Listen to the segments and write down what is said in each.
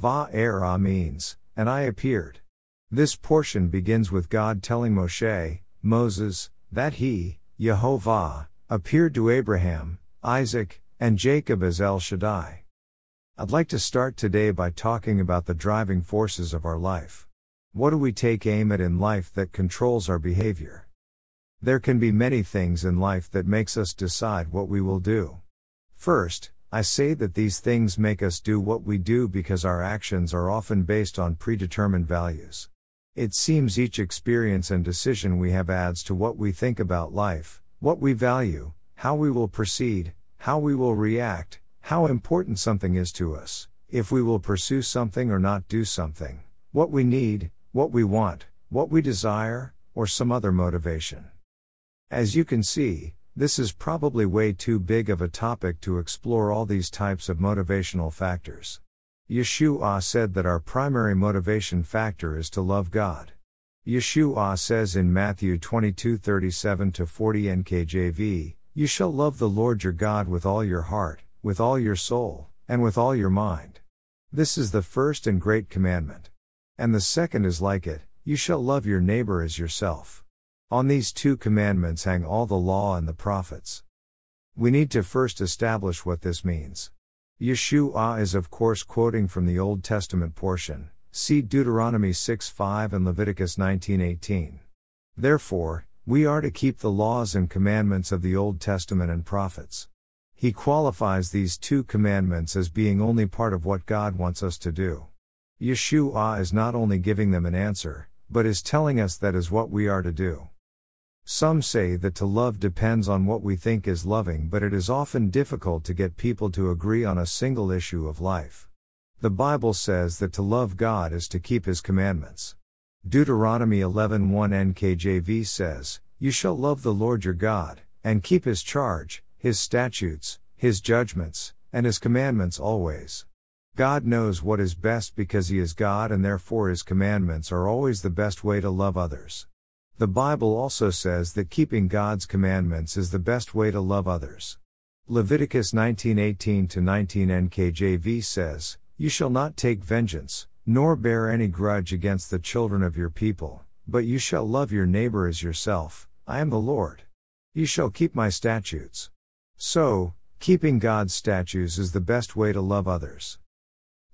Va'era means, and I appeared. This portion begins with God telling Moshe, Moses, that he, Yehovah, appeared to Abraham, Isaac, and Jacob as El Shaddai. I'd like to start today by talking about the driving forces of our life. What do we take aim at in life that controls our behavior? There can be many things in life that makes us decide what we will do. First, I say that these things make us do what we do because our actions are often based on predetermined values. It seems each experience and decision we have adds to what we think about life, what we value, how we will proceed, how we will react, how important something is to us, if we will pursue something or not do something, what we need, what we want, what we desire, or some other motivation. As you can see, this is probably way too big of a topic to explore all these types of motivational factors. Yeshua said that our primary motivation factor is to love God. Yeshua says in Matthew 22:37 to 40 NKJV, "You shall love the Lord your God with all your heart, with all your soul, and with all your mind." This is the first and great commandment. And the second is like it, "You shall love your neighbor as yourself." On these two commandments hang all the law and the prophets. We need to first establish what this means. Yeshua is of course quoting from the Old Testament portion, see Deuteronomy 6:5 and Leviticus 19:18. Therefore, we are to keep the laws and commandments of the Old Testament and prophets. He qualifies these two commandments as being only part of what God wants us to do. Yeshua is not only giving them an answer, but is telling us that is what we are to do. Some say that to love depends on what we think is loving, but it is often difficult to get people to agree on a single issue of life. The Bible says that to love God is to keep His commandments. Deuteronomy 11:1 NKJV says, "You shall love the Lord your God, and keep His charge, His statutes, His judgments, and His commandments always." God knows what is best because He is God, and therefore His commandments are always the best way to love others. The Bible also says that keeping God's commandments is the best way to love others. Leviticus 19:18 to 19 NKJV says, "You shall not take vengeance, nor bear any grudge against the children of your people, but you shall love your neighbor as yourself. I am the Lord. You shall keep my statutes." So, keeping God's statutes is the best way to love others.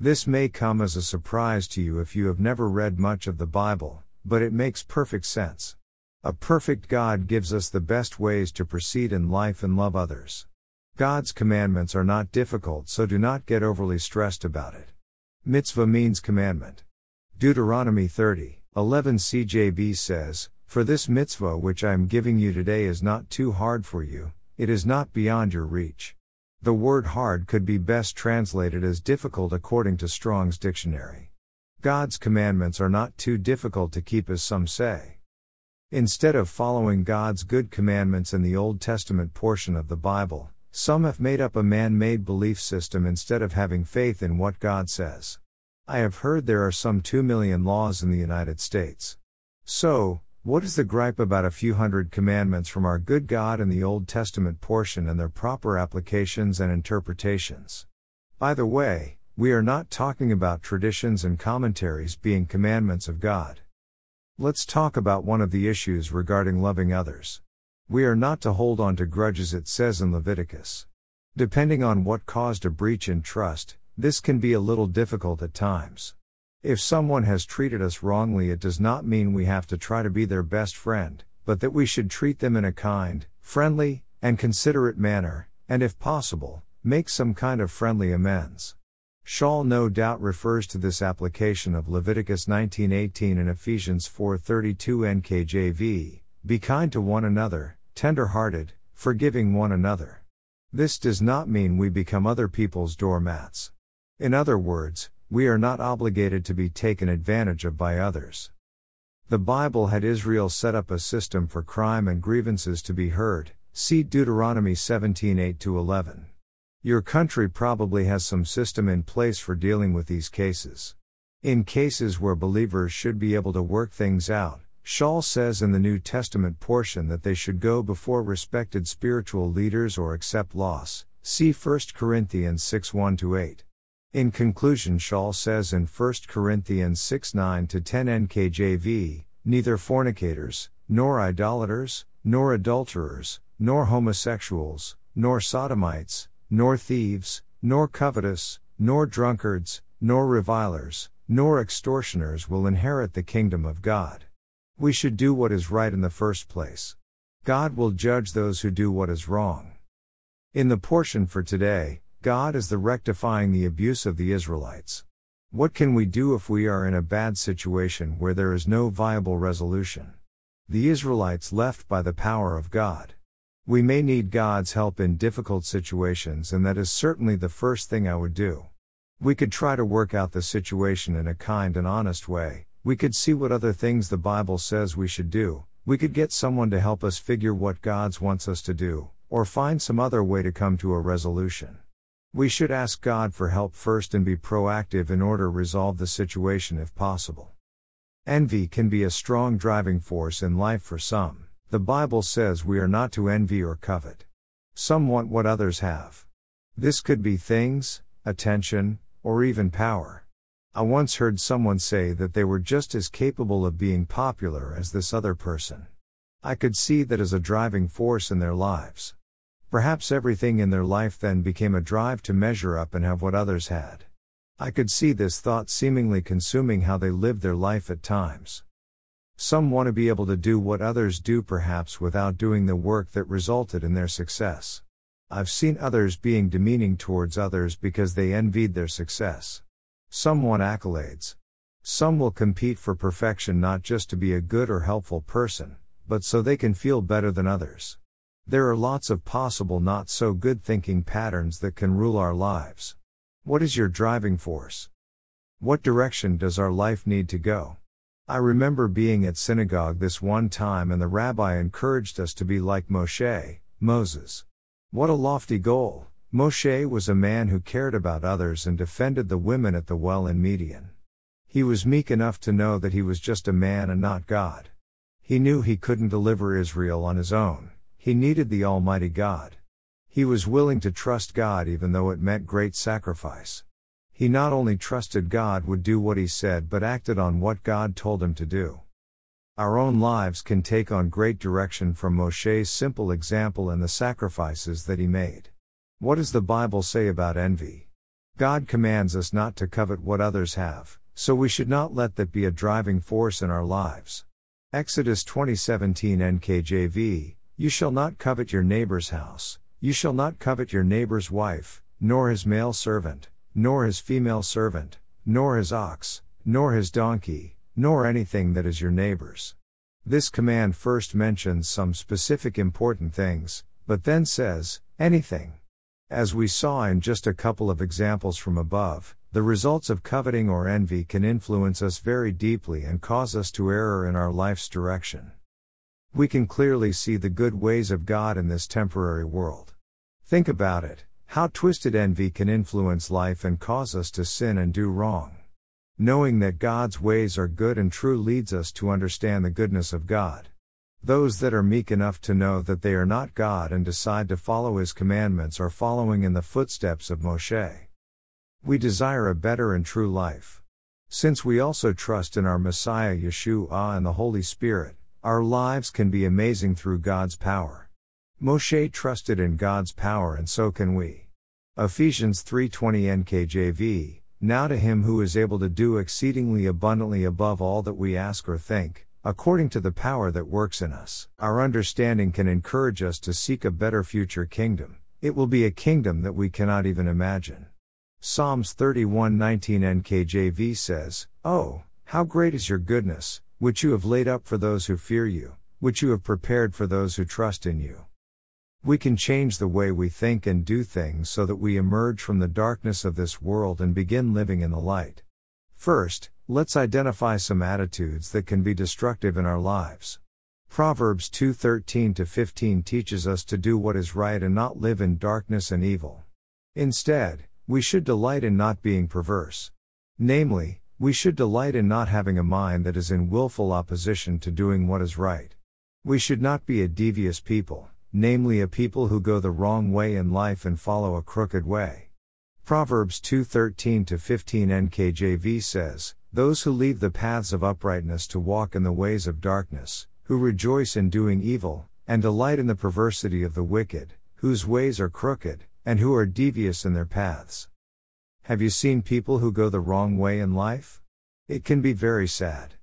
This may come as a surprise to you if you have never read much of the Bible, but it makes perfect sense. A perfect God gives us the best ways to proceed in life and love others. God's commandments are not difficult, so do not get overly stressed about it. Mitzvah means commandment. Deuteronomy 30, 11 CJB says, For this mitzvah which I am giving you today is not too hard for you, it is not beyond your reach. The word hard could be best translated as difficult according to Strong's dictionary. God's commandments are not too difficult to keep as some say. Instead of following God's good commandments in the Old Testament portion of the Bible, some have made up a man made belief system instead of having faith in what God says. I have heard there are some 2 million laws in the United States. So, what is the gripe about a few hundred commandments from our good God in the Old Testament portion and their proper applications and interpretations? By the way, we are not talking about traditions and commentaries being commandments of God. Let's talk about one of the issues regarding loving others. We are not to hold on to grudges, it says in Leviticus. Depending on what caused a breach in trust, this can be a little difficult at times. If someone has treated us wrongly, it does not mean we have to try to be their best friend, but that we should treat them in a kind, friendly, and considerate manner, and if possible, make some kind of friendly amends. Shaul no doubt refers to this application of Leviticus 19:18 and Ephesians 4:32 NKJV, be kind to one another, tender-hearted, forgiving one another. This does not mean we become other people's doormats. In other words, we are not obligated to be taken advantage of by others. The Bible had Israel set up a system for crime and grievances to be heard, see Deuteronomy 17:8 11. Your country probably has some system in place for dealing with these cases. In cases where believers should be able to work things out, Shaul says in the New Testament portion that they should go before respected spiritual leaders or accept loss. See 1 Corinthians 6 1 8. In conclusion, Shaul says in 1 Corinthians 6 9 10 NKJV, neither fornicators, nor idolaters, nor adulterers, nor homosexuals, nor sodomites, nor thieves, nor covetous, nor drunkards, nor revilers, nor extortioners will inherit the kingdom of God. We should do what is right in the first place. God will judge those who do what is wrong. In the portion for today, God is the rectifying the abuse of the Israelites. What can we do if we are in a bad situation where there is no viable resolution? The Israelites left by the power of God. We may need God's help in difficult situations, and that is certainly the first thing I would do. We could try to work out the situation in a kind and honest way, we could see what other things the Bible says we should do, we could get someone to help us figure what God wants us to do, or find some other way to come to a resolution. We should ask God for help first and be proactive in order to resolve the situation if possible. Envy can be a strong driving force in life for some. The Bible says we are not to envy or covet. Some want what others have. This could be things, attention, or even power. I once heard someone say that they were just as capable of being popular as this other person. I could see that as a driving force in their lives. Perhaps everything in their life then became a drive to measure up and have what others had. I could see this thought seemingly consuming how they lived their life at times. Some want to be able to do what others do perhaps without doing the work that resulted in their success. I've seen others being demeaning towards others because they envied their success. Some want accolades. Some will compete for perfection not just to be a good or helpful person, but so they can feel better than others. There are lots of possible not so good thinking patterns that can rule our lives. What is your driving force? What direction does our life need to go? I remember being at synagogue this one time and the rabbi encouraged us to be like Moshe, Moses. What a lofty goal! Moshe was a man who cared about others and defended the women at the well in Midian. He was meek enough to know that he was just a man and not God. He knew he couldn't deliver Israel on his own. He needed the Almighty God. He was willing to trust God even though it meant great sacrifice. He not only trusted God would do what he said but acted on what God told him to do. Our own lives can take on great direction from Moshe's simple example and the sacrifices that he made. What does the Bible say about envy? God commands us not to covet what others have, so we should not let that be a driving force in our lives. Exodus 2017 NKJV you shall not covet your neighbor's house, you shall not covet your neighbor's wife, nor his male servant, nor his female servant, nor his ox, nor his donkey, nor anything that is your neighbor's. This command first mentions some specific important things, but then says, anything. As we saw in just a couple of examples from above, the results of coveting or envy can influence us very deeply and cause us to err in our life's direction. We can clearly see the good ways of God in this temporary world. Think about it how twisted envy can influence life and cause us to sin and do wrong. Knowing that God's ways are good and true leads us to understand the goodness of God. Those that are meek enough to know that they are not God and decide to follow His commandments are following in the footsteps of Moshe. We desire a better and true life. Since we also trust in our Messiah Yeshua and the Holy Spirit, our lives can be amazing through God's power. Moshe trusted in God's power and so can we. Ephesians 3:20 NKJV Now to him who is able to do exceedingly abundantly above all that we ask or think, according to the power that works in us. Our understanding can encourage us to seek a better future kingdom. It will be a kingdom that we cannot even imagine. Psalms 31:19 NKJV says, "Oh, how great is your goodness, which you have laid up for those who fear you, which you have prepared for those who trust in you. We can change the way we think and do things so that we emerge from the darkness of this world and begin living in the light. First, let's identify some attitudes that can be destructive in our lives. Proverbs 2:13 to 15 teaches us to do what is right and not live in darkness and evil. Instead, we should delight in not being perverse. Namely, we should delight in not having a mind that is in willful opposition to doing what is right. We should not be a devious people, namely a people who go the wrong way in life and follow a crooked way. Proverbs 2:13 to 15 NKJV says, "Those who leave the paths of uprightness to walk in the ways of darkness, who rejoice in doing evil, and delight in the perversity of the wicked, whose ways are crooked, and who are devious in their paths." Have you seen people who go the wrong way in life? It can be very sad.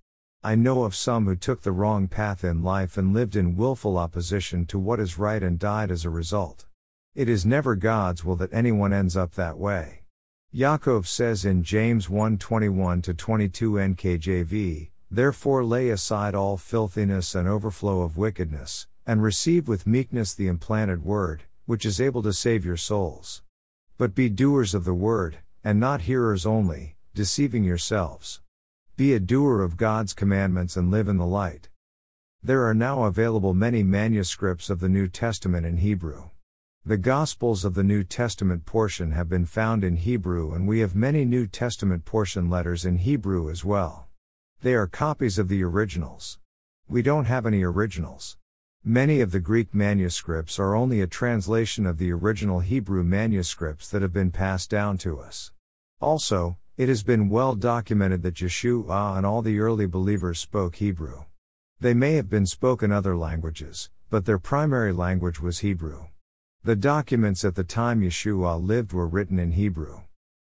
I know of some who took the wrong path in life and lived in willful opposition to what is right and died as a result. It is never God's will that anyone ends up that way. Yaakov says in James 1:21 to 22 NKJV, Therefore lay aside all filthiness and overflow of wickedness, and receive with meekness the implanted word, which is able to save your souls. But be doers of the word, and not hearers only, deceiving yourselves. Be a doer of God's commandments and live in the light. There are now available many manuscripts of the New Testament in Hebrew. The Gospels of the New Testament portion have been found in Hebrew, and we have many New Testament portion letters in Hebrew as well. They are copies of the originals. We don't have any originals. Many of the Greek manuscripts are only a translation of the original Hebrew manuscripts that have been passed down to us. Also, it has been well documented that Yeshua and all the early believers spoke Hebrew. They may have been spoken other languages, but their primary language was Hebrew. The documents at the time Yeshua lived were written in Hebrew.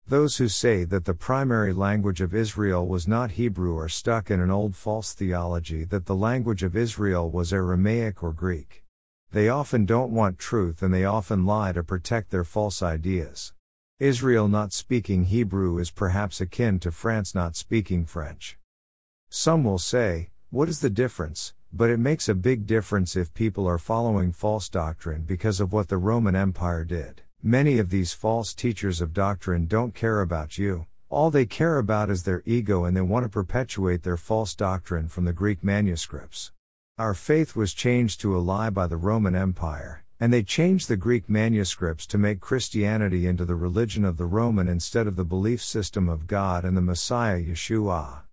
Those who say that the primary language of Israel was not Hebrew are stuck in an old false theology that the language of Israel was Aramaic or Greek. They often don't want truth and they often lie to protect their false ideas. Israel not speaking Hebrew is perhaps akin to France not speaking French. Some will say, what is the difference? But it makes a big difference if people are following false doctrine because of what the Roman Empire did. Many of these false teachers of doctrine don't care about you, all they care about is their ego and they want to perpetuate their false doctrine from the Greek manuscripts. Our faith was changed to a lie by the Roman Empire, and they changed the Greek manuscripts to make Christianity into the religion of the Roman instead of the belief system of God and the Messiah Yeshua.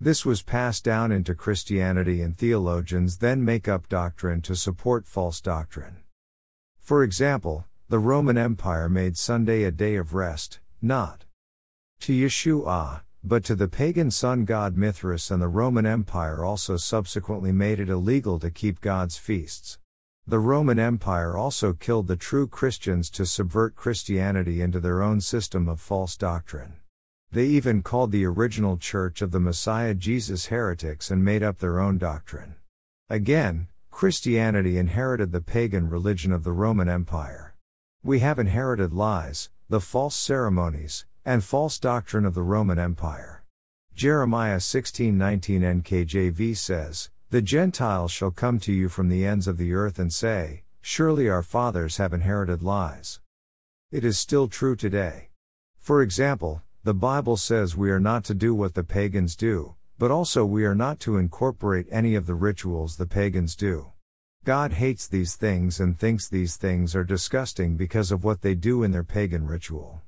This was passed down into Christianity and theologians then make up doctrine to support false doctrine. For example, the Roman Empire made Sunday a day of rest, not to Yeshua, but to the pagan sun god Mithras, and the Roman Empire also subsequently made it illegal to keep God's feasts. The Roman Empire also killed the true Christians to subvert Christianity into their own system of false doctrine. They even called the original church of the Messiah Jesus heretics and made up their own doctrine. Again, Christianity inherited the pagan religion of the Roman Empire. We have inherited lies, the false ceremonies, and false doctrine of the Roman Empire. Jeremiah 16:19 NKJV says, "The Gentiles shall come to you from the ends of the earth and say, surely our fathers have inherited lies." It is still true today. For example, the Bible says we are not to do what the pagans do, but also we are not to incorporate any of the rituals the pagans do. God hates these things and thinks these things are disgusting because of what they do in their pagan ritual.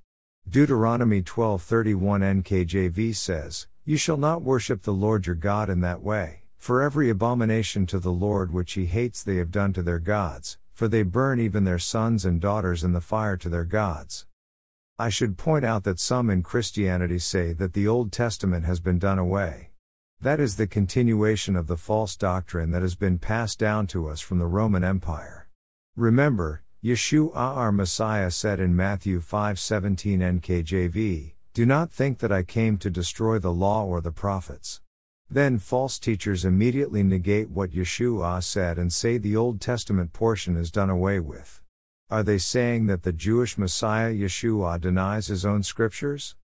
Deuteronomy 12:31 NKJV says, "You shall not worship the Lord your God in that way, for every abomination to the Lord which he hates they have done to their gods, for they burn even their sons and daughters in the fire to their gods." I should point out that some in Christianity say that the Old Testament has been done away. That is the continuation of the false doctrine that has been passed down to us from the Roman Empire. Remember, Yeshua our Messiah said in Matthew 5:17 NKJV, "Do not think that I came to destroy the law or the prophets." Then false teachers immediately negate what Yeshua said and say the Old Testament portion is done away with. Are they saying that the Jewish Messiah Yeshua denies his own scriptures?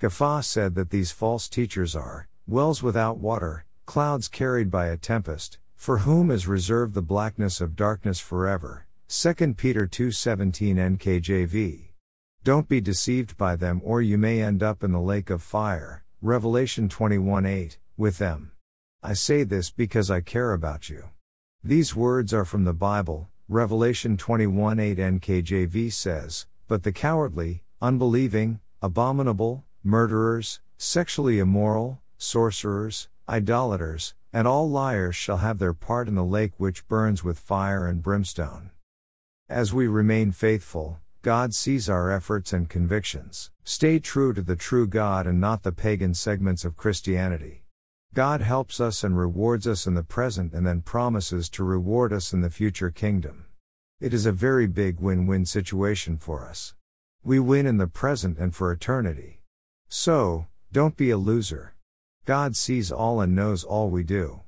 Kefa said that these false teachers are wells without water, clouds carried by a tempest, for whom is reserved the blackness of darkness forever. 2 Peter 2:17 NKJV. Don't be deceived by them or you may end up in the lake of fire. Revelation 21:8 with them. I say this because I care about you. These words are from the Bible, Revelation 21:8 NKJV says, But the cowardly, unbelieving, abominable, murderers, sexually immoral, sorcerers, idolaters, and all liars shall have their part in the lake which burns with fire and brimstone. As we remain faithful, God sees our efforts and convictions. Stay true to the true God and not the pagan segments of Christianity. God helps us and rewards us in the present and then promises to reward us in the future kingdom. It is a very big win win situation for us. We win in the present and for eternity. So, don't be a loser. God sees all and knows all we do.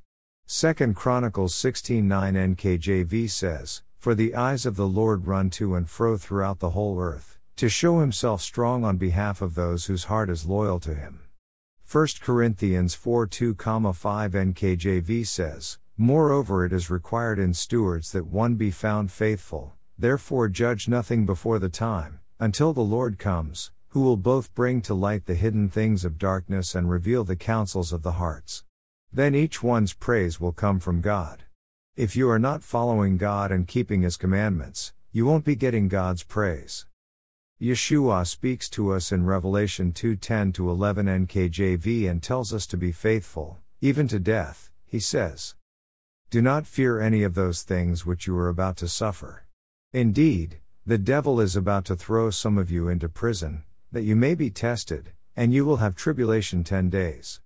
2 Chronicles 16:9 NKJV says, "For the eyes of the Lord run to and fro throughout the whole earth, to show himself strong on behalf of those whose heart is loyal to him." 1 Corinthians 4:2, 5 NKJV says, Moreover, it is required in stewards that one be found faithful, therefore judge nothing before the time, until the Lord comes, who will both bring to light the hidden things of darkness and reveal the counsels of the hearts. Then each one's praise will come from God. If you are not following God and keeping His commandments, you won't be getting God's praise. Yeshua speaks to us in Revelation 2:10 to 11 NKJV and tells us to be faithful, even to death, he says. Do not fear any of those things which you are about to suffer. Indeed, the devil is about to throw some of you into prison, that you may be tested, and you will have tribulation ten days.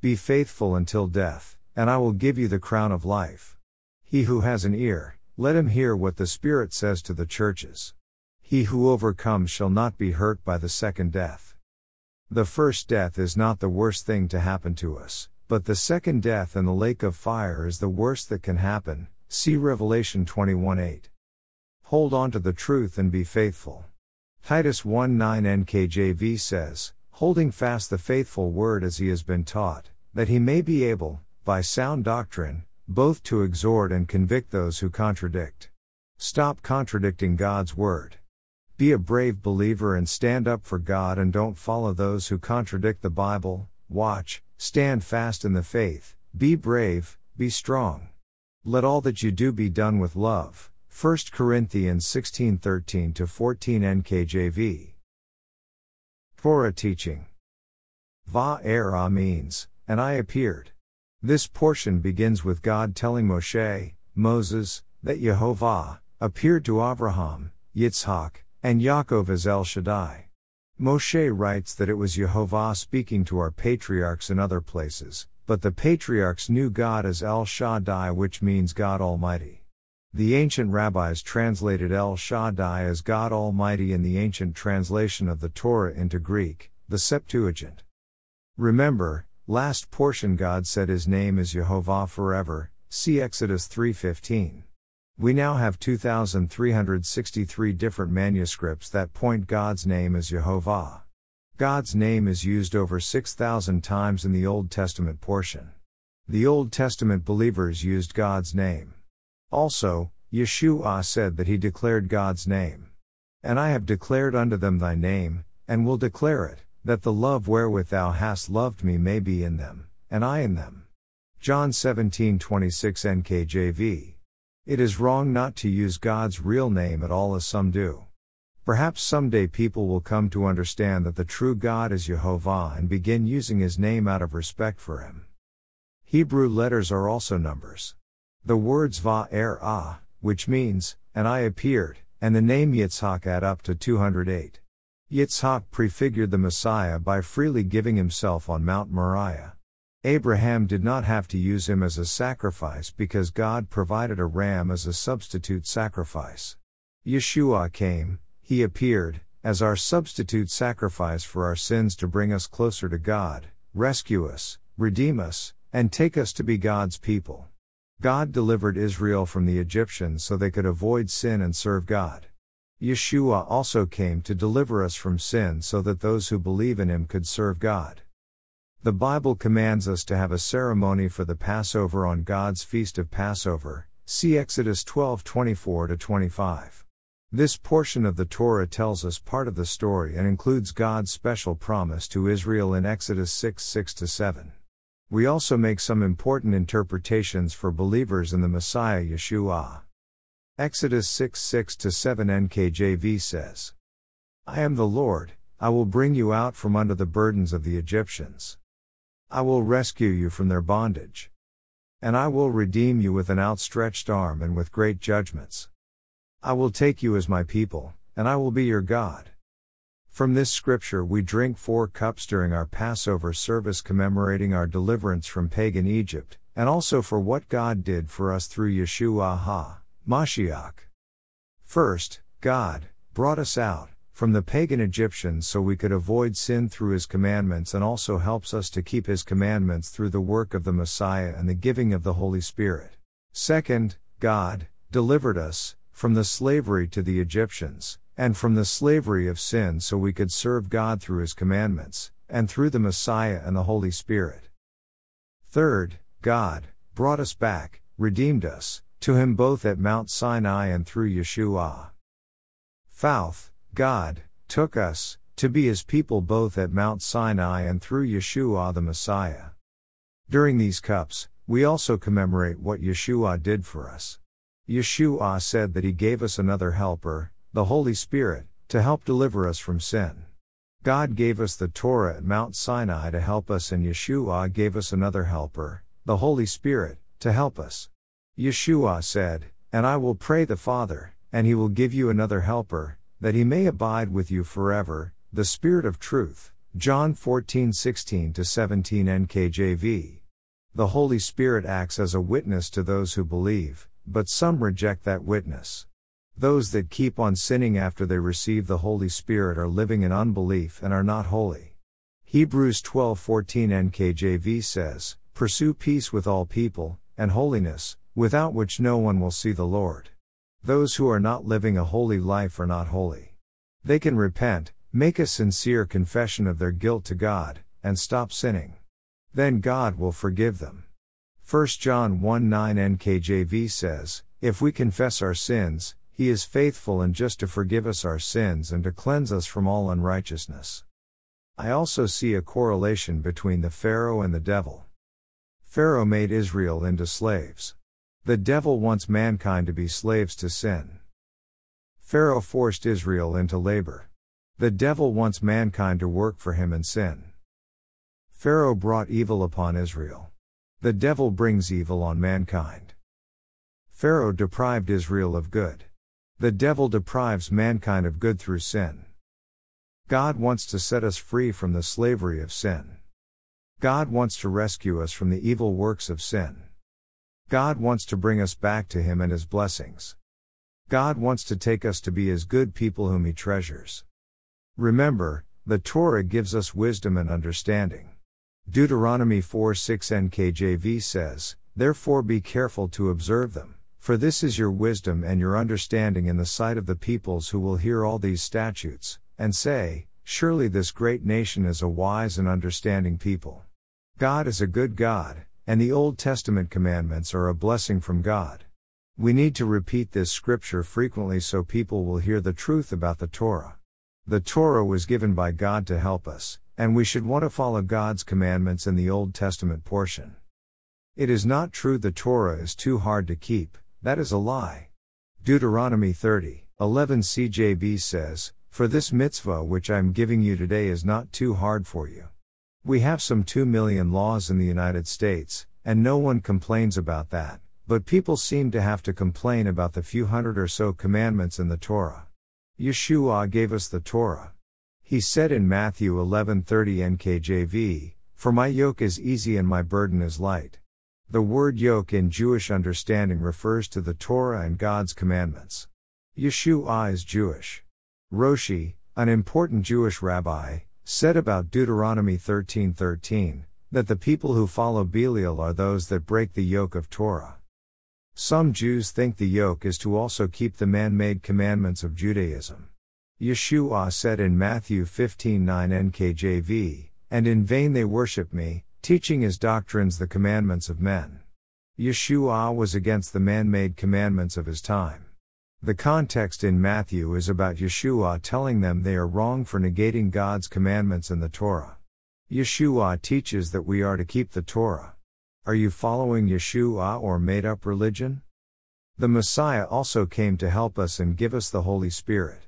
Be faithful until death, and I will give you the crown of life. He who has an ear, let him hear what the Spirit says to the churches. He who overcomes shall not be hurt by the second death. The first death is not the worst thing to happen to us, but the second death in the lake of fire is the worst that can happen. See Revelation 21:8. Hold on to the truth and be faithful. Titus 1:9 NKJV says, holding fast the faithful word as he has been taught, that he may be able, by sound doctrine, both to exhort and convict those who contradict. Stop contradicting God's word. Be a brave believer and stand up for God and don't follow those who contradict the Bible. Watch, Stand fast in the faith, be brave, be strong. Let all that you do be done with love. 1 Corinthians 16:13 to 14 NKJV. Torah teaching. Va'era means, and I appeared. This portion begins with God telling Moshe, Moses, that Jehovah appeared to Abraham, Yitzhak, and Yaakov as El Shaddai. Moshe writes that it was Jehovah speaking to our patriarchs in other places, but the patriarchs knew God as El Shaddai, which means God Almighty. The ancient rabbis translated El Shaddai as God Almighty in the ancient translation of the Torah into Greek, the Septuagint. Remember, last portion God said his name is Jehovah forever, see Exodus 3:15. We now have 2,363 different manuscripts that point God's name as Jehovah. God's name is used over 6,000 times in the Old Testament portion. The Old Testament believers used God's name. Also, Yeshua said that he declared God's name. And I have declared unto them thy name, and will declare it, that the love wherewith thou hast loved me may be in them, and I in them. John 17:26 NKJV. It is wrong not to use God's real name at all as some do. Perhaps someday people will come to understand that the true God is Jehovah and begin using his name out of respect for him. Hebrew letters are also numbers. The words Va-er-ah, which means, and I appeared, and the name Yitzhak add up to 208. Yitzhak prefigured the Messiah by freely giving himself on Mount Moriah. Abraham did not have to use him as a sacrifice because God provided a ram as a substitute sacrifice. Yeshua came, he appeared, as our substitute sacrifice for our sins to bring us closer to God, rescue us, redeem us, and take us to be God's people. God delivered Israel from the Egyptians so they could avoid sin and serve God. Yeshua also came to deliver us from sin so that those who believe in him could serve God. The Bible commands us to have a ceremony for the Passover on God's feast of Passover. See Exodus 12:24 to 25. This portion of the Torah tells us part of the story and includes God's special promise to Israel in Exodus 6 6 to 7. We also make some important interpretations for believers in the Messiah Yeshua. Exodus 6 6 to 7 NKJV says, I am the Lord, I will bring you out from under the burdens of the Egyptians. I will rescue you from their bondage. And I will redeem you with an outstretched arm and with great judgments. I will take you as my people, and I will be your God. From this scripture, we drink four cups during our Passover service commemorating our deliverance from pagan Egypt, and also for what God did for us through Yeshua Ha, Mashiach. First, God brought us out from the pagan Egyptians so we could avoid sin through his commandments and also helps us to keep his commandments through the work of the Messiah and the giving of the Holy Spirit. Second, God delivered us from the slavery to the Egyptians and from the slavery of sin so we could serve God through his commandments and through the Messiah and the Holy Spirit. Third, God brought us back, redeemed us, to him both at Mount Sinai and through Yeshua. Fouth, God took us to be his people both at Mount Sinai and through Yeshua the Messiah. During these cups, we also commemorate what Yeshua did for us. Yeshua said that he gave us another helper, the Holy Spirit, to help deliver us from sin. God gave us the Torah at Mount Sinai to help us, and Yeshua gave us another helper, the Holy Spirit, to help us. Yeshua said, And I will pray the Father, and he will give you another helper, that he may abide with you forever, the Spirit of truth. John 14 16 17 NKJV. The Holy Spirit acts as a witness to those who believe, but some reject that witness. Those that keep on sinning after they receive the Holy Spirit are living in unbelief and are not holy. Hebrews 12:14 NKJV says, "Pursue peace with all people and holiness, without which no one will see the Lord." Those who are not living a holy life are not holy. They can repent, make a sincere confession of their guilt to God, and stop sinning. Then God will forgive them. 1 John 1 9 NKJV says, If we confess our sins, He is faithful and just to forgive us our sins and to cleanse us from all unrighteousness. I also see a correlation between the Pharaoh and the devil. Pharaoh made Israel into slaves. The devil wants mankind to be slaves to sin. Pharaoh forced Israel into labor. The devil wants mankind to work for him and sin. Pharaoh brought evil upon Israel. The devil brings evil on mankind. Pharaoh deprived Israel of good. The devil deprives mankind of good through sin. God wants to set us free from the slavery of sin. God wants to rescue us from the evil works of sin. God wants to bring us back to Him and His blessings. God wants to take us to be His good people whom He treasures. Remember, the Torah gives us wisdom and understanding. Deuteronomy 4 6 NKJV says, Therefore be careful to observe them, for this is your wisdom and your understanding in the sight of the peoples who will hear all these statutes, and say, Surely this great nation is a wise and understanding people. God is a good God, and the Old Testament commandments are a blessing from God. We need to repeat this scripture frequently so people will hear the truth about the Torah. The Torah was given by God to help us, and we should want to follow God's commandments in the Old Testament portion. It is not true the Torah is too hard to keep, that is a lie. Deuteronomy 30, 11 CJB says, For this mitzvah which I am giving you today is not too hard for you. We have some 2 million laws in the United States, and no one complains about that, but people seem to have to complain about the few hundred or so commandments in the Torah. Yeshua gave us the Torah. He said in Matthew 11:30 NKJV, "For my yoke is easy and my burden is light." The word yoke in Jewish understanding refers to the Torah and God's commandments. Yeshua is Jewish. Rashi, an important Jewish rabbi, said about Deuteronomy 13:13 that the people who follow Belial are those that break the yoke of Torah. Some Jews think the yoke is to also keep the man-made commandments of Judaism. Yeshua said in Matthew 15:9 NKJV, and in vain they worship me, teaching as doctrines the commandments of men. Yeshua was against the man-made commandments of his time. The context in Matthew is about Yeshua telling them they are wrong for negating God's commandments in the Torah. Yeshua teaches that we are to keep the Torah. Are you following Yeshua or made up religion? The Messiah also came to help us and give us the Holy Spirit.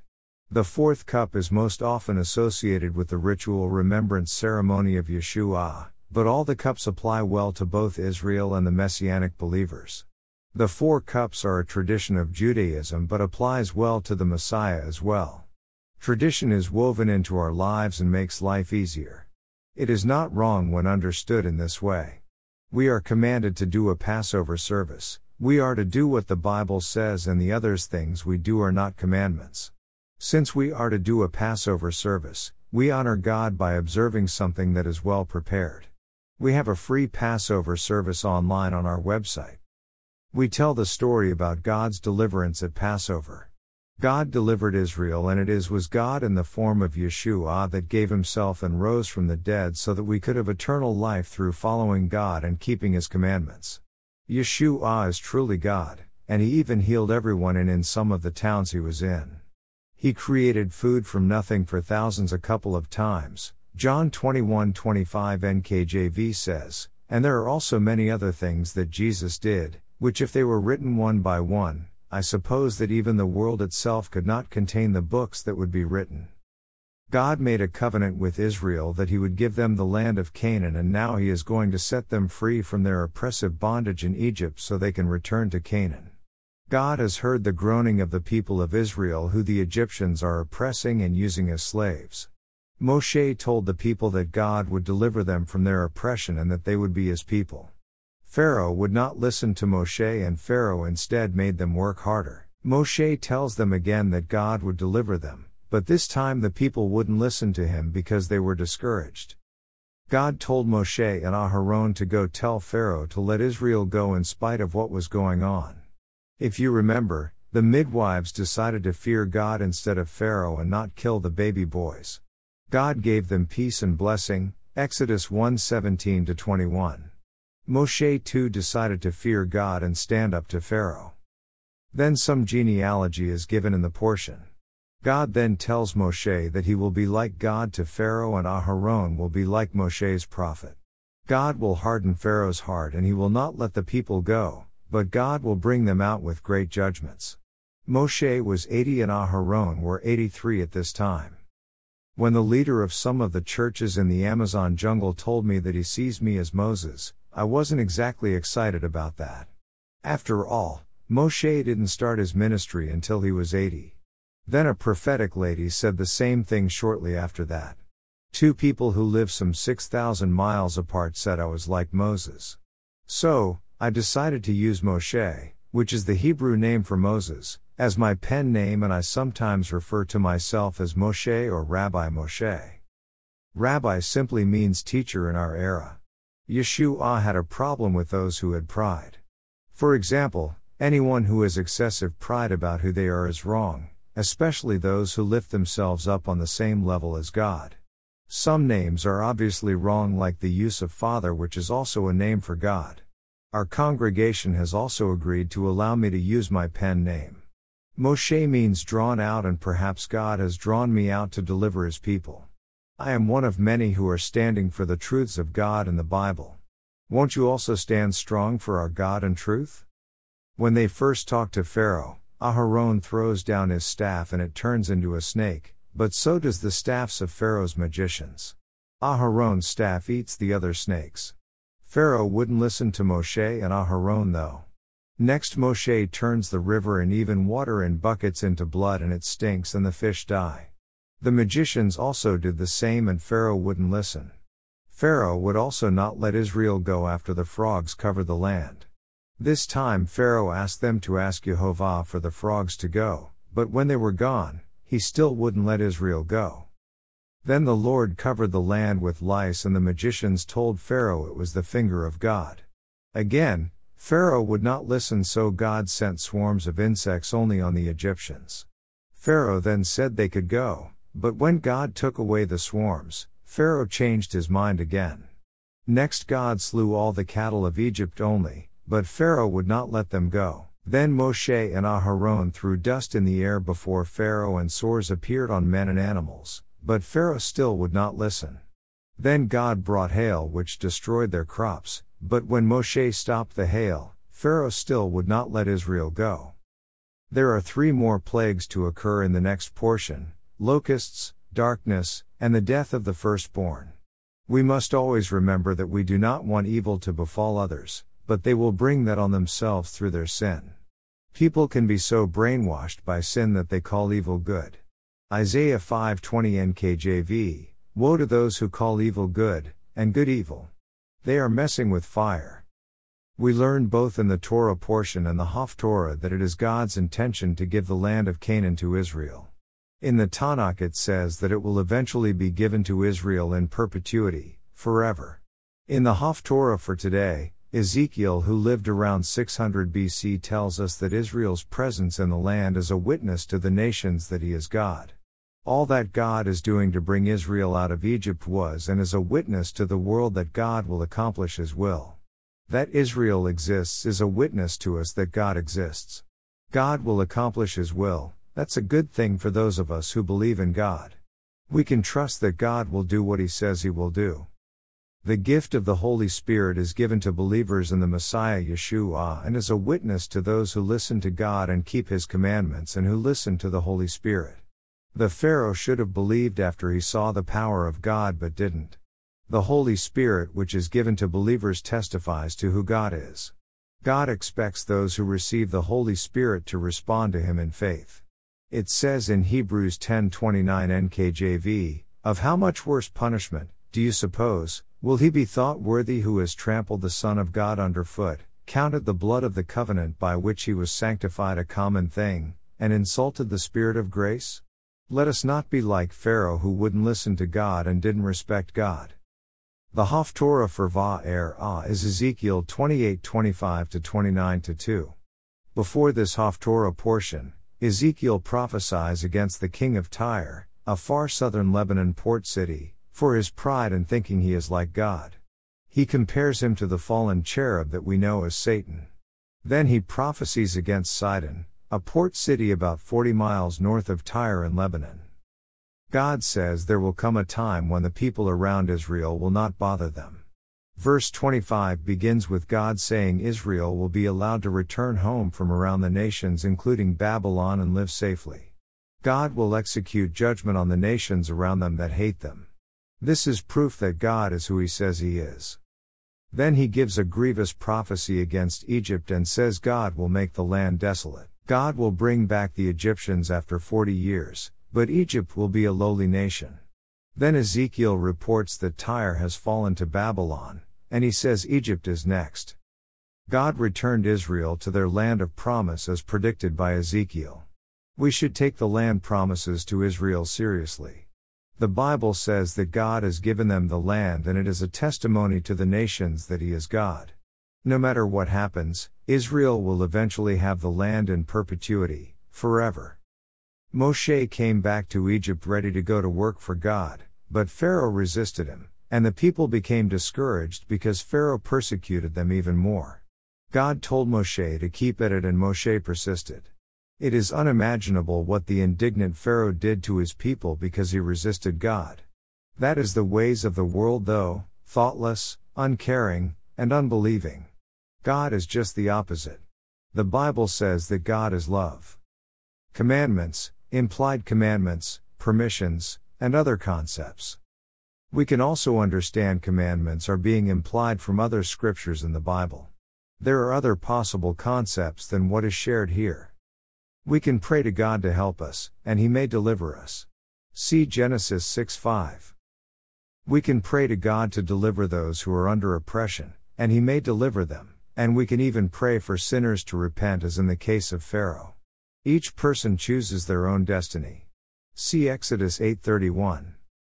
The fourth cup is most often associated with the ritual remembrance ceremony of Yeshua, but all the cups apply well to both Israel and the Messianic believers. The four cups are a tradition of Judaism but applies well to the Messiah as well. Tradition is woven into our lives and makes life easier. It is not wrong when understood in this way. We are commanded to do a Passover service. We are to do what the Bible says, and the others things we do are not commandments. Since we are to do a Passover service, we honor God by observing something that is well prepared. We have a free Passover service online on our website. We tell the story about God's deliverance at Passover. God delivered Israel, and it is was God in the form of Yeshua that gave himself and rose from the dead so that we could have eternal life through following God and keeping his commandments. Yeshua is truly God, and he even healed everyone in in some of the towns he was in. He created food from nothing for thousands a couple of times. John 21:25 NKJV says, and there are also many other things that Jesus did, which if they were written one by one, I suppose that even the world itself could not contain the books that would be written. God made a covenant with Israel that he would give them the land of Canaan, and now he is going to set them free from their oppressive bondage in Egypt so they can return to Canaan. God has heard the groaning of the people of Israel, who the Egyptians are oppressing and using as slaves. Moshe told the people that God would deliver them from their oppression and that they would be his people. Pharaoh would not listen to Moshe and Pharaoh instead made them work harder. Moshe tells them again that God would deliver them, but this time the people wouldn't listen to him because they were discouraged. God told Moshe and Aharon to go tell Pharaoh to let Israel go in spite of what was going on. If you remember, the midwives decided to fear God instead of Pharaoh and not kill the baby boys. God gave them peace and blessing, Exodus 1 17 21. Moshe too decided to fear God and stand up to Pharaoh. Then some genealogy is given in the portion. God then tells Moshe that he will be like God to Pharaoh and Aharon will be like Moshe's prophet. God will harden Pharaoh's heart and he will not let the people go, but God will bring them out with great judgments. Moshe was 80 and Aharon were 83 at this time. When the leader of some of the churches in the Amazon jungle told me that he sees me as Moses, I wasn't exactly excited about that. After all, Moshe didn't start his ministry until he was 80. Then a prophetic lady said the same thing shortly after that. Two people who live some 6,000 miles apart said I was like Moses. So, I decided to use Moshe, which is the Hebrew name for Moses, as my pen name and I sometimes refer to myself as Moshe or Rabbi Moshe. Rabbi simply means teacher in our era. Yeshua had a problem with those who had pride. For example, anyone who has excessive pride about who they are is wrong, especially those who lift themselves up on the same level as God. Some names are obviously wrong, like the use of Father, which is also a name for God. Our congregation has also agreed to allow me to use my pen name. Moshe means drawn out, and perhaps God has drawn me out to deliver his people. I am one of many who are standing for the truths of God and the Bible. Won't you also stand strong for our God and truth? When they first talk to Pharaoh, Aharon throws down his staff and it turns into a snake, but so does the staffs of Pharaoh's magicians. Aharon's staff eats the other snakes. Pharaoh wouldn't listen to Moshe and Aharon though. Next Moshe turns the river and even water in buckets into blood and it stinks and the fish die. The magicians also did the same and Pharaoh wouldn't listen. Pharaoh would also not let Israel go after the frogs covered the land. This time Pharaoh asked them to ask Jehovah for the frogs to go, but when they were gone, he still wouldn't let Israel go. Then the Lord covered the land with lice and the magicians told Pharaoh it was the finger of God. Again, Pharaoh would not listen so God sent swarms of insects only on the Egyptians. Pharaoh then said they could go, but when God took away the swarms, Pharaoh changed his mind again. Next, God slew all the cattle of Egypt only, but Pharaoh would not let them go. Then Moshe and Aharon threw dust in the air before Pharaoh, and sores appeared on men and animals, but Pharaoh still would not listen. Then God brought hail which destroyed their crops, but when Moshe stopped the hail, Pharaoh still would not let Israel go. There are three more plagues to occur in the next portion, locusts, darkness, and the death of the firstborn. We must always remember that we do not want evil to befall others, but they will bring that on themselves through their sin. People can be so brainwashed by sin that they call evil good. Isaiah 5:20 NKJV Woe to those who call evil good and good evil. They are messing with fire. We learn both in the Torah portion and the Haftorah that it is God's intention to give the land of Canaan to Israel. In the Tanakh it says that it will eventually be given to Israel in perpetuity, forever. In the Haftorah for today, Ezekiel, who lived around 600 BC, tells us that Israel's presence in the land is a witness to the nations that he is God. All that God is doing to bring Israel out of Egypt was and is a witness to the world that God will accomplish His will. That Israel exists is a witness to us that God exists. God will accomplish His will, that's a good thing for those of us who believe in God. We can trust that God will do what He says He will do. The gift of the Holy Spirit is given to believers in the Messiah Yeshua and is a witness to those who listen to God and keep His commandments and who listen to the Holy Spirit. The Pharaoh should have believed after he saw the power of God but didn't. The Holy Spirit, which is given to believers, testifies to who God is. God expects those who receive the Holy Spirit to respond to Him in faith. It says in Hebrews 10:29 NKJV, "Of how much worse punishment, do you suppose, will he be thought worthy who has trampled the Son of God underfoot, counted the blood of the covenant by which he was sanctified a common thing, and insulted the Spirit of grace?" Let us not be like Pharaoh who wouldn't listen to God and didn't respect God. The Haftorah for Va'era is Ezekiel 28 25 29 2. Before this Haftorah portion, Ezekiel prophesies against the king of Tyre, a far southern Lebanon port city, for his pride and thinking he is like God. He compares him to the fallen cherub that we know as Satan. Then he prophesies against Sidon, a port city about 40 miles north of Tyre in Lebanon. God says there will come a time when the people around Israel will not bother them. Verse 25 begins with God saying Israel will be allowed to return home from around the nations, including Babylon, and live safely. God will execute judgment on the nations around them that hate them. This is proof that God is who he says he is. Then he gives a grievous prophecy against Egypt and says God will make the land desolate. God will bring back the Egyptians after 40 years, but Egypt will be a lowly nation. Then Ezekiel reports that Tyre has fallen to Babylon, and he says Egypt is next. God returned Israel to their land of promise as predicted by Ezekiel. We should take the land promises to Israel seriously. The Bible says that God has given them the land and it is a testimony to the nations that He is God. No matter what happens, Israel will eventually have the land in perpetuity, forever. Moshe came back to Egypt ready to go to work for God, but Pharaoh resisted him, and the people became discouraged because Pharaoh persecuted them even more. God told Moshe to keep at it and Moshe persisted. It is unimaginable what the indignant Pharaoh did to his people because he resisted God. That is the ways of the world though, thoughtless, uncaring, and unbelieving. God is just the opposite. The Bible says that God is love. Commandments, implied commandments, permissions, and other concepts. We can also understand commandments are being implied from other scriptures in the Bible. There are other possible concepts than what is shared here. We can pray to God to help us, and He may deliver us. See Genesis 6 5. We can pray to God to deliver those who are under oppression, and He may deliver them. And we can even pray for sinners to repent as in the case of Pharaoh. Each person chooses their own destiny. See Exodus 8:31.